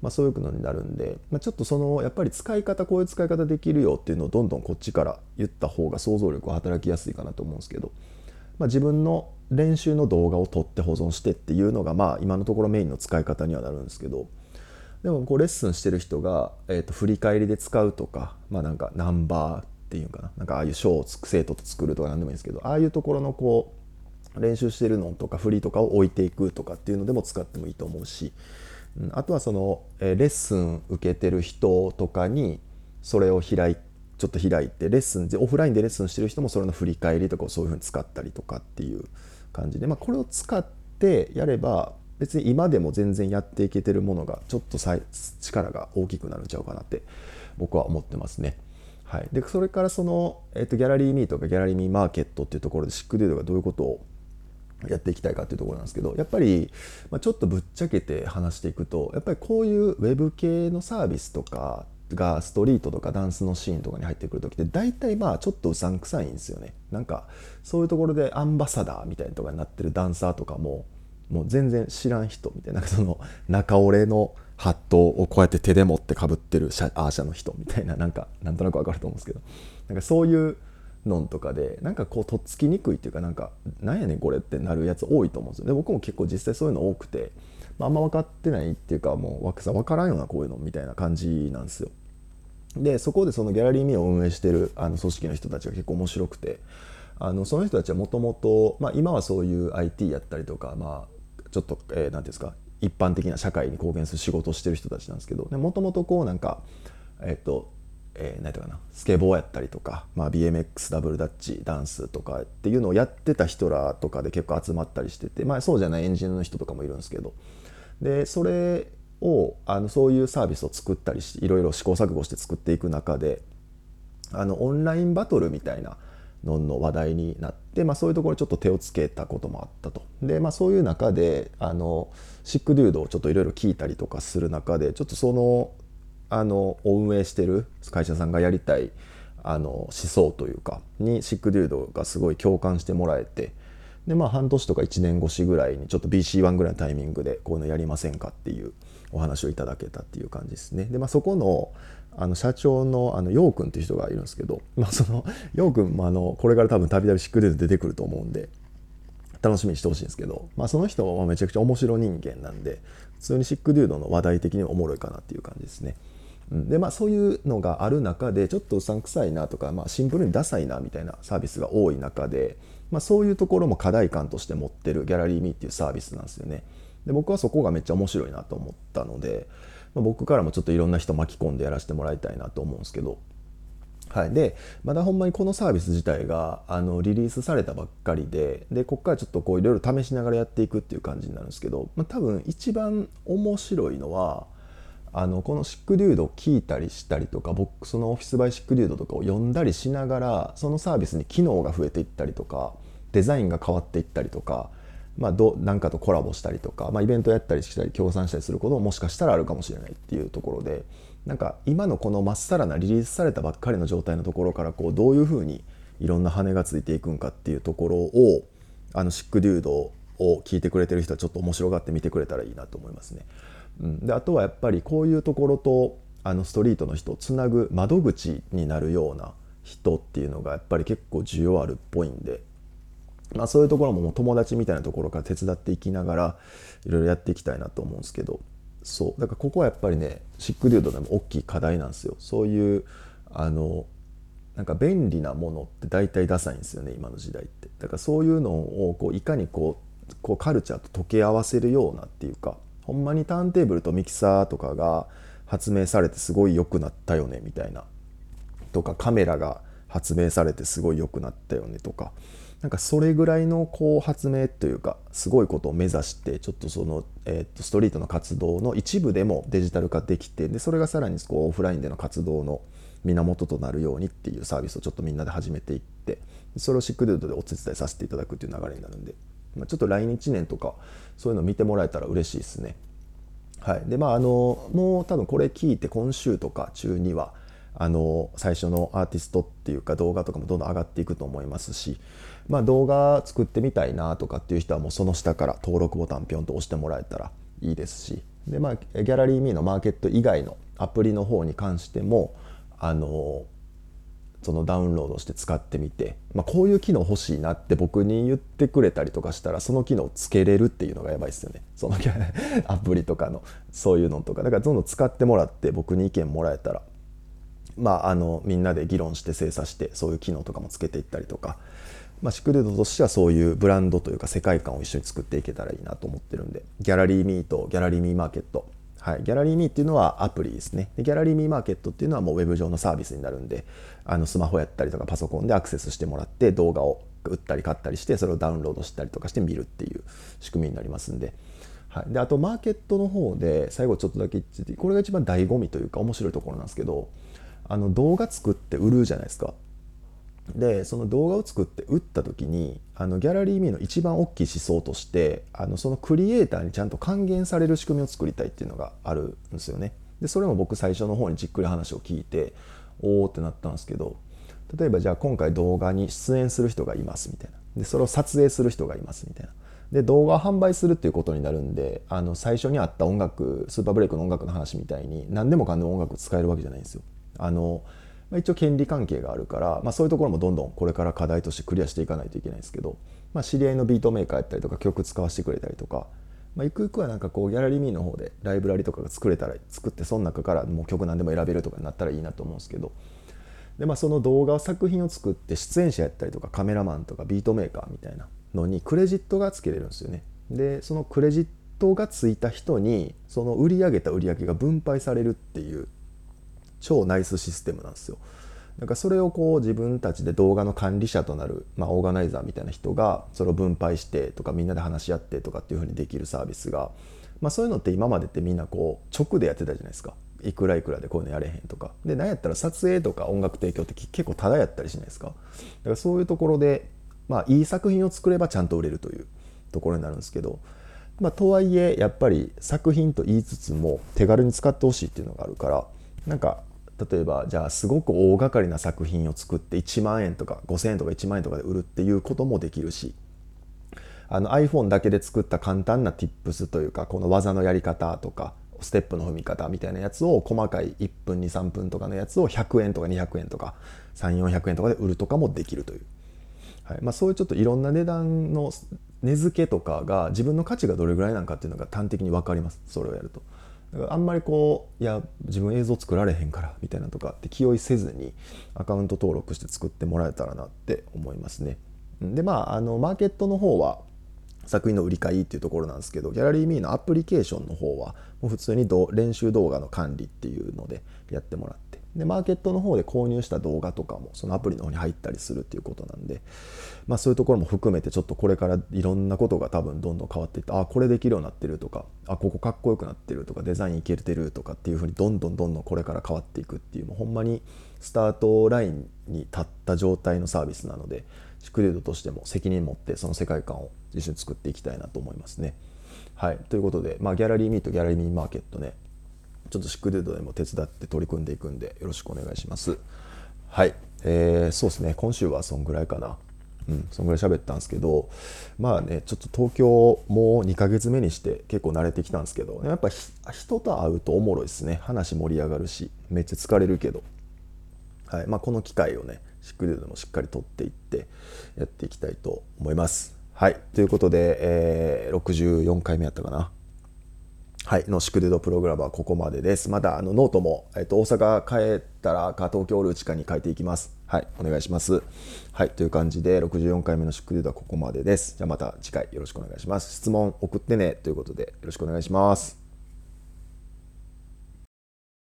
まあ、そういうのになるんで、まあ、ちょっとそのやっぱり使い方こういう使い方できるよっていうのをどんどんこっちから言った方が想像力は働きやすいかなと思うんですけど、まあ、自分の練習の動画を撮って保存してっていうのがまあ今のところメインの使い方にはなるんですけどでもこうレッスンしてる人が、えー、と振り返りで使うとかまあなんかナンバーっていうかななんかああいう賞を生徒と作るとか何でもいいんですけどああいうところのこう練習してるのとか振りとかを置いていくとかっていうのでも使ってもいいと思うし。あとはそのえレッスン受けてる人とかにそれを開いちょっと開いてレッスンオフラインでレッスンしてる人もそれの振り返りとかをそういうふうに使ったりとかっていう感じで、まあ、これを使ってやれば別に今でも全然やっていけてるものがちょっと力が大きくなるんちゃうかなって僕は思ってますね。はい、でそれからその、えー、とギャラリーミーとかギャラリーミーマーケットっていうところでシックデュードがどういうことをやっていきたいかっていうところなんですけどやっぱり、まあ、ちょっとぶっちゃけて話していくとやっぱりこういうウェブ系のサービスとかがストリートとかダンスのシーンとかに入ってくる時って大体まあちょっとうさんくさいんですよねなんかそういうところでアンバサダーみたいなとかになってるダンサーとかももう全然知らん人みたいなその中折れのハットをこうやって手で持ってかぶってるアーシャの人みたいななんかなんとなくわかると思うんですけど。なんかそういうのんとかでなんかこうとっつきにくいっていうかなんかなんやねんこれってなるやつ多いと思うんですよ。で僕も結構実際そういうの多くて、まあ、あんま分かってないっていうかもうさ分からんようなこういうのみたいな感じなんですよ。でそこでそのギャラリーミーを運営してるあの組織の人たちが結構面白くてあのその人たちはもともと今はそういう IT やったりとか、まあ、ちょっと何、えー、て言うんですか一般的な社会に貢献する仕事をしてる人たちなんですけどもともとこうなんかえっ、ー、とえー、何て言うかなスケボーやったりとか、まあ、BMX ダブルダッチダンスとかっていうのをやってた人らとかで結構集まったりしてて、まあ、そうじゃないエンジニアの人とかもいるんですけどでそれをあのそういうサービスを作ったりしいろいろ試行錯誤して作っていく中であのオンラインバトルみたいなのの話題になって、まあ、そういうところちょっと手をつけたこともあったと。で、まあ、そういう中であのシックデュードをちょっといろいろ聞いたりとかする中でちょっとそのあの運営してる会社さんがやりたいあの思想というかにシックデュードがすごい共感してもらえてでまあ半年とか1年越しぐらいにちょっと BC1 ぐらいのタイミングでこういうのやりませんかっていうお話をいただけたっていう感じですね。でまあそこのあの社長のあの陽君っていう人がいるんですけど、まあ、その陽君もあのこれから多分たびたびシックデュード出てくると思うんで楽しみにしてほしいんですけど、まあ、その人はめちゃくちゃ面白人間なんで普通にシックデュードの話題的におもろいかなっていう感じですね。でまあそういうのがある中でちょっとうさんくさいなとか、まあ、シンプルにダサいなみたいなサービスが多い中で、まあ、そういうところも課題感として持ってるギャラリーミーっていうサービスなんですよね。で僕はそこがめっちゃ面白いなと思ったので、まあ、僕からもちょっといろんな人巻き込んでやらせてもらいたいなと思うんですけど。はい、でまだほんまにこのサービス自体があのリリースされたばっかりででここからちょっとこういろいろ試しながらやっていくっていう感じになるんですけど、まあ、多分一番面白いのはあのこのシックデュードを聞いたりしたりとか僕そのオフィスバイシックデュードとかを読んだりしながらそのサービスに機能が増えていったりとかデザインが変わっていったりとか、まあ、どなんかとコラボしたりとか、まあ、イベントやったりしたり協賛したりすることももしかしたらあるかもしれないっていうところでなんか今のこのまっさらなリリースされたばっかりの状態のところからこうどういうふうにいろんな羽がついていくんかっていうところをあのシックデュードを聞いてくれてる人はちょっと面白がって見てくれたらいいなと思いますね。うん、であとはやっぱりこういうところとあのストリートの人をつなぐ窓口になるような人っていうのがやっぱり結構需要あるっぽいんで、まあ、そういうところももう友達みたいなところから手伝っていきながらいろいろやっていきたいなと思うんですけど。そう。だからここはやっぱりねシックデュードでも大きい課題なんですよ。そういうあのなんか便利なものって大体ダサいんですよね今の時代って。だからそういうのをこういかにこうこうカルチャーと溶け合わせるようなっていうかほんまにターンテーブルとミキサーとかが発明されてすごい良くなったよねみたいな。とかカメラが発明されてすごい良くなったよねとか。なんかそれぐらいのこう発明というかすごいことを目指してちょっとその、えー、とストリートの活動の一部でもデジタル化できてでそれがさらにこうオフラインでの活動の源となるようにっていうサービスをちょっとみんなで始めていってそれをシックデュードでお手伝いさせていただくっていう流れになるんでまあ、ちょっと来日年とかそういうの見てもらえたら嬉しいですね。はい、でまああのもう多分これ聞いて今週とか中にはあの最初のアーティストっていうか動画とかもどんどん上がっていくと思いますし、まあ、動画作ってみたいなとかっていう人はもうその下から登録ボタンピョンと押してもらえたらいいですし。で、まあ、ギャラリーミーのマーケット以外のアプリの方に関してもあのそのダウンロードして使ってみて、まあ、こういう機能欲しいなって僕に言ってくれたりとかしたらその機能つけれるっていうのがやばいですよね。そのアプリとかのそういうのとか。だからどんどん使ってもらって僕に意見もらえたらまああのみんなで議論して精査してそういう機能とかもつけていったりとか、まあ、シクルードとしてはそういうブランドというか世界観を一緒に作っていけたらいいなと思ってるんでギャラリーミーとギャラリーミーマーケット。はい、ギャラリーミーっていうのはアプリですね。でギャラリーミーマーケットっていうのはもうウェブ上のサービスになるんであのスマホやったりとかパソコンでアクセスしてもらって動画を売ったり買ったりしてそれをダウンロードしたりとかして見るっていう仕組みになりますんで,、はい、であとマーケットの方で最後ちょっとだけ言ってこれが一番醍醐味というか面白いところなんですけどあの動画作って売るじゃないですか。でその動画を作って打った時にあのギャラリーミーの一番大きい思想としてあのそのクリエイターにちゃんと還元される仕組みを作りたいっていうのがあるんですよね。でそれも僕最初の方にじっくり話を聞いておおってなったんですけど例えばじゃあ今回動画に出演する人がいますみたいなでそれを撮影する人がいますみたいなで動画を販売するっていうことになるんであの最初にあった音楽スーパーブレイクの音楽の話みたいに何でもかんでも音楽使えるわけじゃないんですよ。あのまあ、一応権利関係があるから、まあ、そういうところもどんどんこれから課題としてクリアしていかないといけないんですけど、まあ、知り合いのビートメーカーやったりとか曲使わせてくれたりとか、まあ、ゆくゆくはなんかこうギャラリーミーの方でライブラリとかが作れたら作ってその中からもう曲何でも選べるとかになったらいいなと思うんですけどで、まあ、その動画作品を作って出演者やったりとかカメラマンとかビートメーカーみたいなのにクレジットがつけれるんですよね。でそのクレジットがついた人にその売り上げた売り上げが分配されるっていう超ナイスシステムなんですよ。だかそれをこう自分たちで動画の管理者となる、まあ、オーガナイザーみたいな人がそれを分配してとかみんなで話し合ってとかっていうふうにできるサービスが、まあ、そういうのって今までってみんなこう直でやってたじゃないですか。いくらいくらでこういうのやれへんとかで何やったら撮影とか音楽提供って結構タダやったりしないですかだからそういうところでまあいい作品を作ればちゃんと売れるというところになるんですけど、まあ、とはいえやっぱり作品と言いつつも手軽に使ってほしいっていうのがあるからなんか例えばじゃあすごく大掛かりな作品を作って1万円とか5,000円とか1万円とかで売るっていうこともできるしあの iPhone だけで作った簡単な Tips というかこの技のやり方とかステップの踏み方みたいなやつを細かい1分23分とかのやつを100円とか200円とか3400円とかで売るとかもできるという、はい。まあ、そういうちょっといろんな値段の値付けとかが自分の価値がどれぐらいなのかっていうのが端的に分かります。それをやると。だからあんまりこういや自分映像作られへんからみたいなとかって気負いせずにアカウント登録して作ってもらえたらなって思いますね。でまああのマーケットの方は作品の売り買いっていうところなんですけどギャラリーミーのアプリケーションの方はもう普通に練習動画の管理っていうのでやってもらってでマーケットの方で購入した動画とかもそのアプリの方に入ったりするっていうことなんで、まあ、そういうところも含めてちょっとこれからいろんなことが多分どんどん変わっていってあこれできるようになってるとかあここかっこよくなってるとかデザインいけてるとかっていうふうにどんどんどんどんこれから変わっていくっていうもうほんまにスタートラインに立った状態のサービスなのでシクレードとしても責任持ってその世界観を一緒に作っていきたいなと思いますね。はい、ということで、まあ、ギャラリーミートギャラリーミーマーケットねちょっとシックデードでも手伝って取り組んでいくんでよろしくお願いします。はい、えー、そうですね今週はそんぐらいかな。うん、そんぐらい喋ったんですけどまあねちょっと東京もう2ヶ月目にして結構慣れてきたんですけどやっぱ人と会うとおもろいですね話盛り上がるしめっちゃ疲れるけど、はいまあ、この機会をねシックデードもしっかり取っていってやっていきたいと思います。はい。ということで、えー、64回目やったかな。はい。のシクデドプログラムはここまでです。またあのノートも、えっ、と、大阪帰ったらか東京おるうちかに書いていきます。はい。お願いします。はい。という感じで、64回目のシクデドはここまでです。じゃあまた次回よろしくお願いします。質問送ってねということでよろしくお願いします。